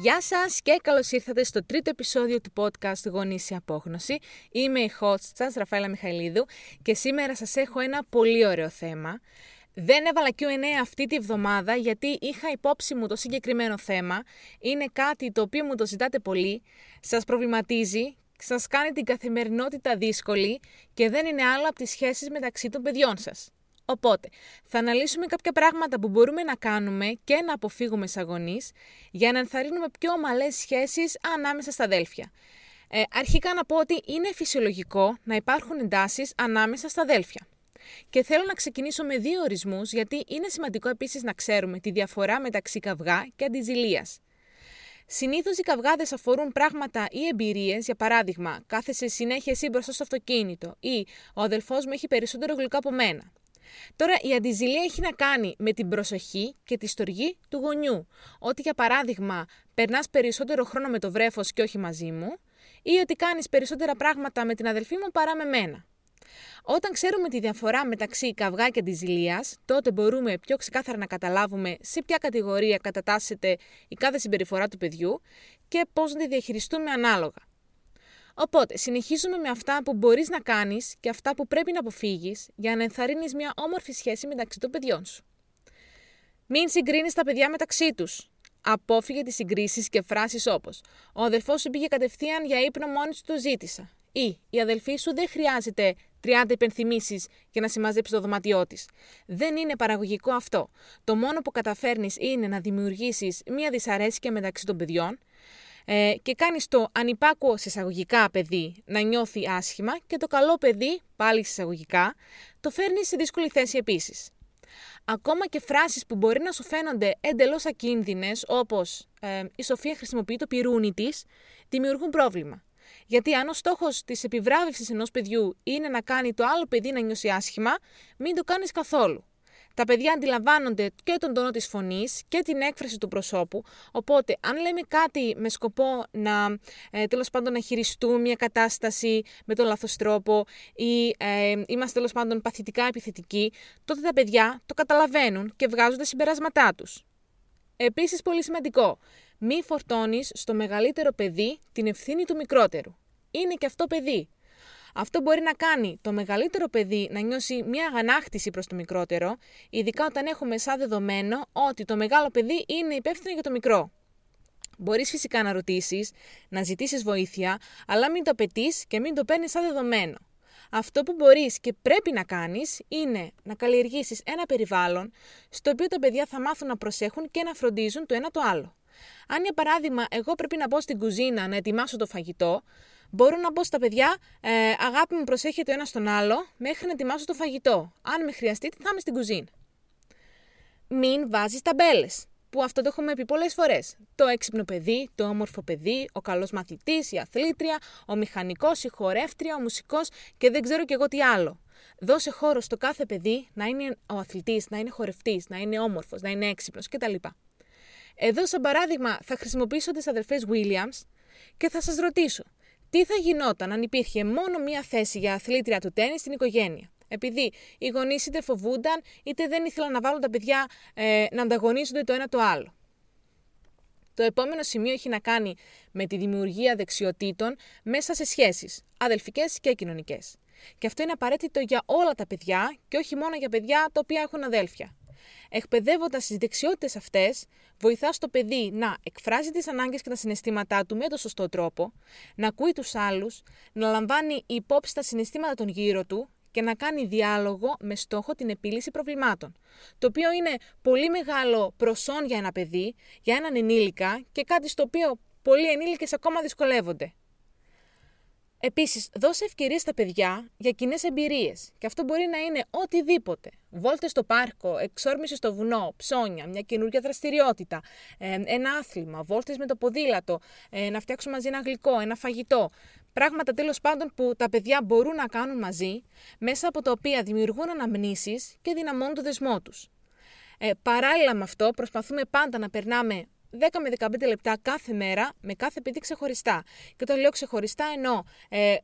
Γεια σας και καλώς ήρθατε στο τρίτο επεισόδιο του podcast Γονείς σε Απόγνωση. Είμαι η host σας, Ραφαέλα Μιχαηλίδου και σήμερα σας έχω ένα πολύ ωραίο θέμα. Δεν έβαλα Q&A αυτή τη βδομάδα γιατί είχα υπόψη μου το συγκεκριμένο θέμα. Είναι κάτι το οποίο μου το ζητάτε πολύ, σας προβληματίζει, σας κάνει την καθημερινότητα δύσκολη και δεν είναι άλλο από τις σχέσεις μεταξύ των παιδιών σας. Οπότε, θα αναλύσουμε κάποια πράγματα που μπορούμε να κάνουμε και να αποφύγουμε σαν γονείς για να ενθαρρύνουμε πιο ομαλές σχέσεις ανάμεσα στα αδέλφια. Ε, αρχικά να πω ότι είναι φυσιολογικό να υπάρχουν εντάσεις ανάμεσα στα αδέλφια. Και θέλω να ξεκινήσω με δύο ορισμούς, γιατί είναι σημαντικό επίσης να ξέρουμε τη διαφορά μεταξύ καυγά και αντιζηλίας. Συνήθως οι καυγάδες αφορούν πράγματα ή εμπειρίες, για παράδειγμα, κάθεσαι συνέχεια εσύ μπροστά στο αυτοκίνητο ή ο αδελφός μου έχει περισσότερο γλυκό από μένα. Τώρα, η αντιζηλία έχει να κάνει με την προσοχή και τη στοργή του γονιού. Ότι, για παράδειγμα, περνάς περισσότερο χρόνο με το βρέφος και όχι μαζί μου, ή ότι κάνεις περισσότερα πράγματα με την αδελφή μου παρά με μένα. Όταν ξέρουμε τη διαφορά μεταξύ καυγά και αντιζηλίας, τότε μπορούμε πιο ξεκάθαρα να καταλάβουμε σε ποια κατηγορία κατατάσσεται η κάθε συμπεριφορά του παιδιού και πώς να τη διαχειριστούμε ανάλογα. Οπότε, συνεχίζουμε με αυτά που μπορείς να κάνεις και αυτά που πρέπει να αποφύγεις για να ενθαρρύνεις μια όμορφη σχέση μεταξύ των παιδιών σου. Μην συγκρίνεις τα παιδιά μεταξύ τους. Απόφυγε τις συγκρίσεις και φράσεις όπως Ο αδελφό σου πήγε κατευθείαν για ύπνο μόνη του το ζήτησα. Ή η αδελφή σου δεν χρειάζεται 30 υπενθυμίσεις για να συμμαζέψει το δωμάτιό της. Δεν είναι παραγωγικό αυτό. Το μόνο που καταφέρνεις είναι να δημιουργήσεις μία δυσαρέσκεια μεταξύ των παιδιών ε, και κάνεις το ανυπάκουο σε εισαγωγικά παιδί να νιώθει άσχημα και το καλό παιδί, πάλι σε εισαγωγικά, το φέρνει σε δύσκολη θέση επίσης. Ακόμα και φράσεις που μπορεί να σου φαίνονται εντελώς ακίνδυνες, όπως ε, «Η Σοφία χρησιμοποιεί το πυρούνι της», δημιουργούν πρόβλημα. Γιατί αν ο στόχος της επιβράβευσης ενός παιδιού είναι να κάνει το άλλο παιδί να νιώσει άσχημα, μην το κάνεις καθόλου. Τα παιδιά αντιλαμβάνονται και τον τόνο της φωνής και την έκφραση του προσώπου, οπότε αν λέμε κάτι με σκοπό να ε, τέλος πάντων να χειριστούμε μια κατάσταση με τον λάθος τρόπο ή ε, είμαστε τέλος πάντων παθητικά επιθετικοί, τότε τα παιδιά το καταλαβαίνουν και βγάζουν τα συμπεράσματά τους. Επίσης πολύ σημαντικό, μη φορτώνεις στο μεγαλύτερο παιδί την ευθύνη του μικρότερου. Είναι και αυτό παιδί. Αυτό μπορεί να κάνει το μεγαλύτερο παιδί να νιώσει μια αγανάκτηση προς το μικρότερο, ειδικά όταν έχουμε σαν δεδομένο ότι το μεγάλο παιδί είναι υπεύθυνο για το μικρό. Μπορείς φυσικά να ρωτήσεις, να ζητήσεις βοήθεια, αλλά μην το απαιτείς και μην το παίρνεις σαν δεδομένο. Αυτό που μπορείς και πρέπει να κάνεις είναι να καλλιεργήσεις ένα περιβάλλον στο οποίο τα παιδιά θα μάθουν να προσέχουν και να φροντίζουν το ένα το άλλο. Αν για παράδειγμα εγώ πρέπει να μπω στην κουζίνα να ετοιμάσω το φαγητό, μπορώ να πω στα παιδιά, ε, αγάπη μου προσέχετε ένας στον άλλο, μέχρι να ετοιμάσω το φαγητό. Αν με χρειαστείτε, θα είμαι στην κουζίνα. Μην βάζεις ταμπέλες. Που αυτό το έχουμε πει πολλές φορές. Το έξυπνο παιδί, το όμορφο παιδί, ο καλός μαθητής, η αθλήτρια, ο μηχανικός, η χορεύτρια, ο μουσικός και δεν ξέρω κι εγώ τι άλλο. Δώσε χώρο στο κάθε παιδί να είναι ο αθλητής, να είναι χορευτής, να είναι όμορφος, να είναι έξυπνος κτλ. Εδώ, σαν παράδειγμα, θα χρησιμοποιήσω τις αδερφές Williams και θα σας ρωτήσω, τι θα γινόταν αν υπήρχε μόνο μία θέση για αθλήτρια του τέννη στην οικογένεια; Επειδή οι γονείς είτε φοβούνταν είτε δεν ήθελαν να βάλουν τα παιδιά ε, να ανταγωνίζονται το ένα το άλλο. Το επόμενο σημείο έχει να κάνει με τη δημιουργία δεξιοτήτων μέσα σε σχέσεις, αδελφικές και κοινωνικές. Και αυτό είναι απαραίτητο για όλα τα παιδιά και όχι μόνο για παιδιά τα οποία έχουν αδέλφια. Εκπαιδεύοντας τις δεξιότητες αυτές, βοηθάς το παιδί να εκφράζει τις ανάγκες και τα συναισθήματά του με τον σωστό τρόπο, να ακούει τους άλλους, να λαμβάνει υπόψη τα συναισθήματα των γύρω του και να κάνει διάλογο με στόχο την επίλυση προβλημάτων. Το οποίο είναι πολύ μεγάλο προσόν για ένα παιδί, για έναν ενήλικα και κάτι στο οποίο πολλοί ενήλικες ακόμα δυσκολεύονται. Επίσης, δώσε ευκαιρίες στα παιδιά για κοινές εμπειρίες. Και αυτό μπορεί να είναι οτιδήποτε. Βόλτες στο πάρκο, εξόρμηση στο βουνό, ψώνια, μια καινούργια δραστηριότητα, ε, ένα άθλημα, βόλτες με το ποδήλατο, ε, να φτιάξουν μαζί ένα γλυκό, ένα φαγητό. Πράγματα τέλος πάντων που τα παιδιά μπορούν να κάνουν μαζί, μέσα από τα οποία δημιουργούν αναμνήσεις και δυναμώνουν το δεσμό τους. Ε, παράλληλα με αυτό, προσπαθούμε πάντα να περνάμε 10 με 15 λεπτά κάθε μέρα με κάθε παιδί ξεχωριστά. Και όταν λέω ξεχωριστά εννοώ ε,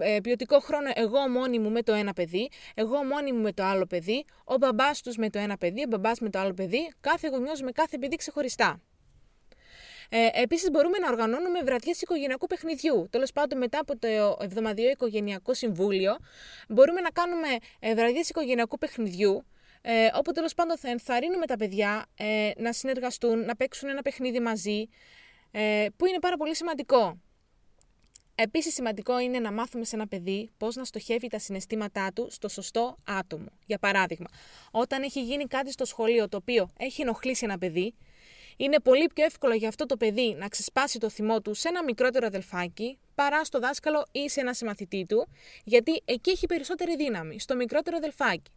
ε, ποιοτικό χρόνο εγώ μόνη μου με το ένα παιδί, εγώ μόνη μου με το άλλο παιδί, ο μπαμπάς τους με το ένα παιδί, ο μπαμπάς με το άλλο παιδί, κάθε γονιός με κάθε παιδί ξεχωριστά. Ε, Επίσης, μπορούμε να οργανώνουμε βραδιές οικογενειακού παιχνιδιού. Τέλος πάντων, μετά από το εβδομαδιαίο οικογενειακό συμβούλιο, μπορούμε να κάνουμε ε, βραδιές οικογενειακού παιχνιδιού. Ε, όπου τέλος πάντων θα ενθαρρύνουμε τα παιδιά ε, να συνεργαστούν, να παίξουν ένα παιχνίδι μαζί, ε, που είναι πάρα πολύ σημαντικό. Επίσης, σημαντικό είναι να μάθουμε σε ένα παιδί πώς να στοχεύει τα συναισθήματά του στο σωστό άτομο. Για παράδειγμα, όταν έχει γίνει κάτι στο σχολείο το οποίο έχει ενοχλήσει ένα παιδί, είναι πολύ πιο εύκολο για αυτό το παιδί να ξεσπάσει το θυμό του σε ένα μικρότερο αδελφάκι παρά στο δάσκαλο ή σε ένα συμμαθητή του, γιατί εκεί έχει περισσότερη δύναμη, στο μικρότερο αδελφάκι.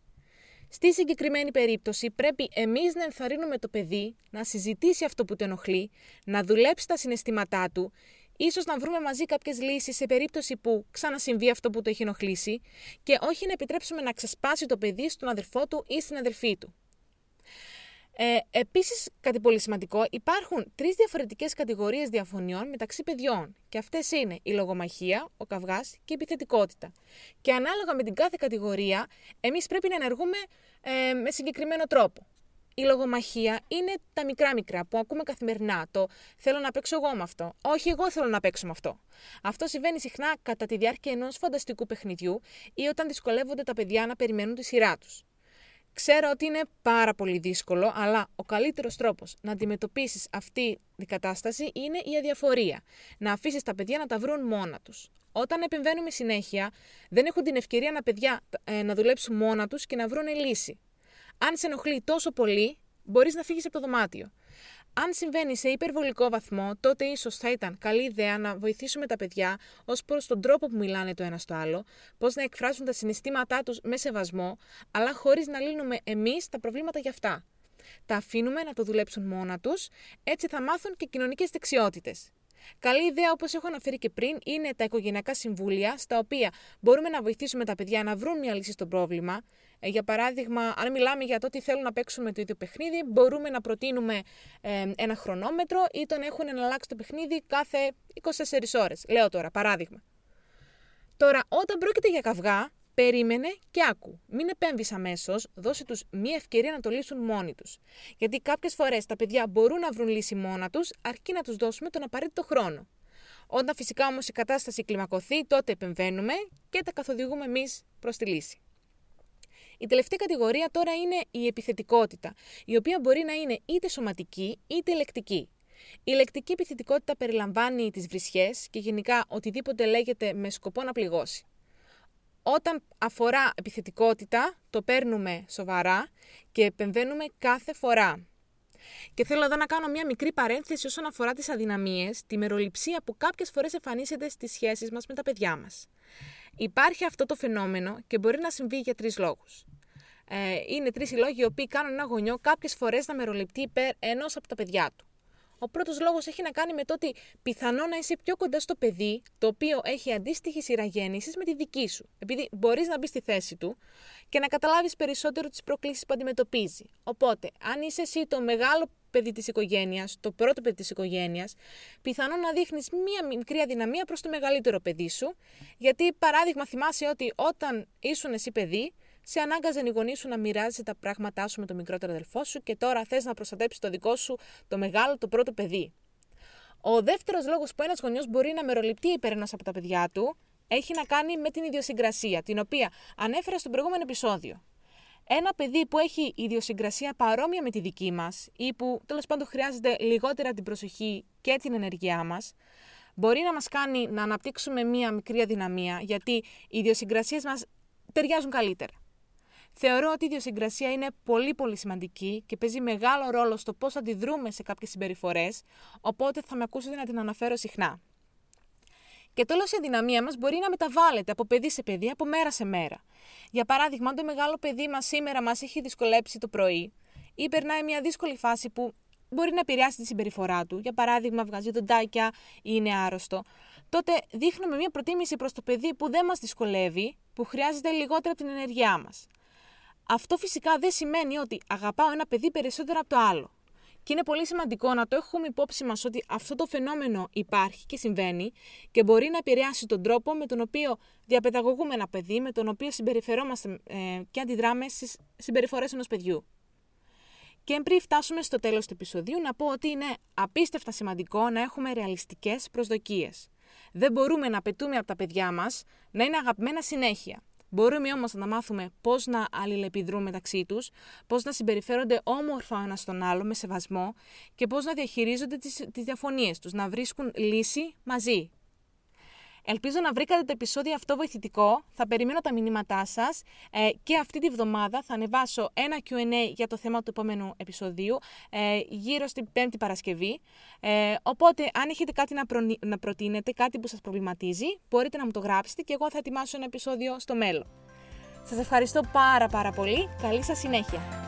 Στη συγκεκριμένη περίπτωση πρέπει εμείς να ενθαρρύνουμε το παιδί να συζητήσει αυτό που το ενοχλεί, να δουλέψει τα συναισθήματά του, ίσως να βρούμε μαζί κάποιες λύσεις σε περίπτωση που ξανασυμβεί αυτό που το έχει ενοχλήσει και όχι να επιτρέψουμε να ξεσπάσει το παιδί στον αδερφό του ή στην αδελφή του. Ε, Επίσης, κάτι πολύ σημαντικό, υπάρχουν τρεις διαφορετικές κατηγορίες διαφωνιών μεταξύ παιδιών. Και αυτές είναι η λογομαχία, ο καυγάς και η επιθετικότητα. Και ανάλογα με την κάθε κατηγορία, εμείς πρέπει να ενεργούμε ε, με συγκεκριμένο τρόπο. Η λογομαχία είναι τα μικρά μικρά που ακούμε καθημερινά. Το θέλω να παίξω εγώ με αυτό. Όχι, εγώ θέλω να παίξω με αυτό. Αυτό συμβαίνει συχνά κατά τη διάρκεια ενός φανταστικού παιχνιδιού ή όταν δυσκολεύονται τα παιδιά να περιμένουν τη σειρά τους. Ξέρω ότι είναι πάρα πολύ δύσκολο, αλλά ο καλύτερος τρόπος να αντιμετωπίσεις αυτή την κατάσταση είναι η αδιαφορία. Να αφήσεις τα παιδιά να τα βρουν μόνα τους. Όταν επεμβαίνουμε συνέχεια, δεν έχουν την ευκαιρία να παιδιά ε, να δουλέψουν μόνα τους και να βρουν λύση. Αν σε ενοχλεί τόσο πολύ, μπορείς να φύγεις από το δωμάτιο. Αν συμβαίνει σε υπερβολικό βαθμό, τότε ίσως θα ήταν καλή ιδέα να βοηθήσουμε τα παιδιά ως προς τον τρόπο που μιλάνε το ένα στο άλλο, πώς να εκφράσουν τα συναισθήματά τους με σεβασμό, αλλά χωρίς να λύνουμε εμείς τα προβλήματα για αυτά. Τα αφήνουμε να το δουλέψουν μόνα τους, έτσι θα μάθουν και κοινωνικές δεξιότητες. Καλή ιδέα, όπως έχω αναφέρει και πριν, είναι τα οικογενειακά συμβούλια, στα οποία μπορούμε να βοηθήσουμε τα παιδιά να βρουν μια λύση στο πρόβλημα. Ε, για παράδειγμα, αν μιλάμε για το ότι θέλουν να παίξουμε το ίδιο παιχνίδι, μπορούμε να προτείνουμε ε, ένα χρονόμετρο ή τον έχουν να αλλάξει το παιχνίδι κάθε 24 ώρες. Λέω τώρα, παράδειγμα. Τώρα, όταν πρόκειται για καυγά, Περίμενε και άκου. Μην επέμβεις αμέσως, δώσε τους μία ευκαιρία να το λύσουν μόνοι τους. Γιατί κάποιες φορές τα παιδιά μπορούν να βρουν λύση μόνα τους, αρκεί να τους δώσουμε τον απαραίτητο χρόνο. Όταν φυσικά όμως η κατάσταση κλιμακωθεί, τότε επεμβαίνουμε και τα καθοδηγούμε εμείς προς τη λύση. Η τελευταία κατηγορία τώρα είναι η επιθετικότητα, η οποία μπορεί να είναι είτε σωματική είτε λεκτική. Η λεκτική επιθετικότητα περιλαμβάνει τις βρισιέ και γενικά οτιδήποτε λέγεται με σκοπό να πληγώσει. Όταν αφορά επιθετικότητα, το παίρνουμε σοβαρά και επεμβαίνουμε κάθε φορά. Και θέλω εδώ να κάνω μια μικρή παρένθεση όσον αφορά τις αδυναμίες, τη μεροληψία που κάποιες φορές εμφανίζεται στις σχέσεις μας με τα παιδιά μας. Υπάρχει αυτό το φαινόμενο και μπορεί να συμβεί για τρεις λόγους. Ε, είναι τρεις οι λόγοι οι οποίοι κάνουν ένα γονιό κάποιες φορές να μεροληπτεί υπέρ ενός από τα παιδιά του. Ο πρώτος λόγος έχει να κάνει με το ότι πιθανό να είσαι πιο κοντά στο παιδί, το οποίο έχει αντίστοιχη σειρά γέννησης με τη δική σου. Επειδή μπορείς να μπεις στη θέση του και να καταλάβεις περισσότερο τις προκλήσεις που αντιμετωπίζει. Οπότε, αν είσαι εσύ το μεγάλο παιδί της οικογένειας, το πρώτο παιδί της οικογένειας, πιθανό να δείχνεις μία μικρή αδυναμία προς το μεγαλύτερο παιδί σου. Γιατί, παράδειγμα, θυμάσαι ότι όταν ήσουν εσύ παιδί, σε ανάγκαζαν οι γονείς σου να μοιράζεσαι τα πράγματά σου με το μικρότερο αδελφό σου και τώρα θες να προστατέψεις το δικό σου το μεγάλο, το πρώτο παιδί. Ο δεύτερος λόγος που ένας γονιός μπορεί να μεροληπτεί υπέρ ένας από τα παιδιά του έχει να κάνει με την ιδιοσυγκρασία, την οποία ανέφερα στο προηγούμενο επεισόδιο. Ένα παιδί που έχει ιδιοσυγκρασία παρόμοια με τη δική μας ή που τέλος πάντων χρειάζεται λιγότερα την προσοχή και την ενεργειά μας, μπορεί να μας κάνει να αναπτύξουμε μία μικρή αδυναμία, γιατί οι ιδιοσυγκρασίες μας ταιριάζουν καλύτερα. Θεωρώ ότι η ιδιοσυγκρασία είναι πολύ πολύ σημαντική και παίζει μεγάλο ρόλο στο πώς αντιδρούμε σε κάποιες συμπεριφορές, οπότε θα με ακούσετε να την αναφέρω συχνά. Και τέλο, η αδυναμία μας μπορεί να μεταβάλλεται από παιδί σε παιδί, από μέρα σε μέρα. Για παράδειγμα, αν το μεγάλο παιδί μας σήμερα μας έχει δυσκολέψει το πρωί ή περνάει μια δύσκολη φάση που μπορεί να επηρεάσει τη συμπεριφορά του, για παράδειγμα, βγάζει δοντάκια ή είναι άρρωστο, τότε δείχνουμε μια προτίμηση προς το παιδί που δεν μας δυσκολεύει, που χρειάζεται λιγότερα την ενέργειά μας. Αυτό φυσικά δεν σημαίνει ότι αγαπάω ένα παιδί περισσότερο από το άλλο. Και είναι πολύ σημαντικό να το έχουμε υπόψη μας ότι αυτό το φαινόμενο υπάρχει και συμβαίνει και μπορεί να επηρεάσει τον τρόπο με τον οποίο διαπαιδαγωγούμε ένα παιδί, με τον οποίο συμπεριφερόμαστε ε, και αντιδράμε στις συμπεριφορές ενός παιδιού. Και πριν φτάσουμε στο τέλος του επεισοδίου, να πω ότι είναι απίστευτα σημαντικό να έχουμε ρεαλιστικές προσδοκίες. Δεν μπορούμε να πετούμε από τα παιδιά μας να είναι αγαπημένα συνέχεια. Μπορούμε όμως να μάθουμε πώς να αλληλεπιδρούν μεταξύ τους, πώς να συμπεριφέρονται όμορφα ένας στον άλλο με σεβασμό και πώς να διαχειρίζονται τις, τις διαφωνίες τους, να βρίσκουν λύση μαζί. Ελπίζω να βρήκατε το επεισόδιο αυτό βοηθητικό. Θα περιμένω τα μηνύματά σας ε, και αυτή τη βδομάδα θα ανεβάσω ένα QA για το θέμα του επόμενου επεισοδίου ε, γύρω στην Πέμπτη Παρασκευή. Ε, οπότε, αν έχετε κάτι να, να προτείνετε, κάτι που σας προβληματίζει, μπορείτε να μου το γράψετε και εγώ θα ετοιμάσω ένα επεισόδιο στο μέλλον. Σας ευχαριστώ πάρα πάρα πολύ. Καλή σας συνέχεια.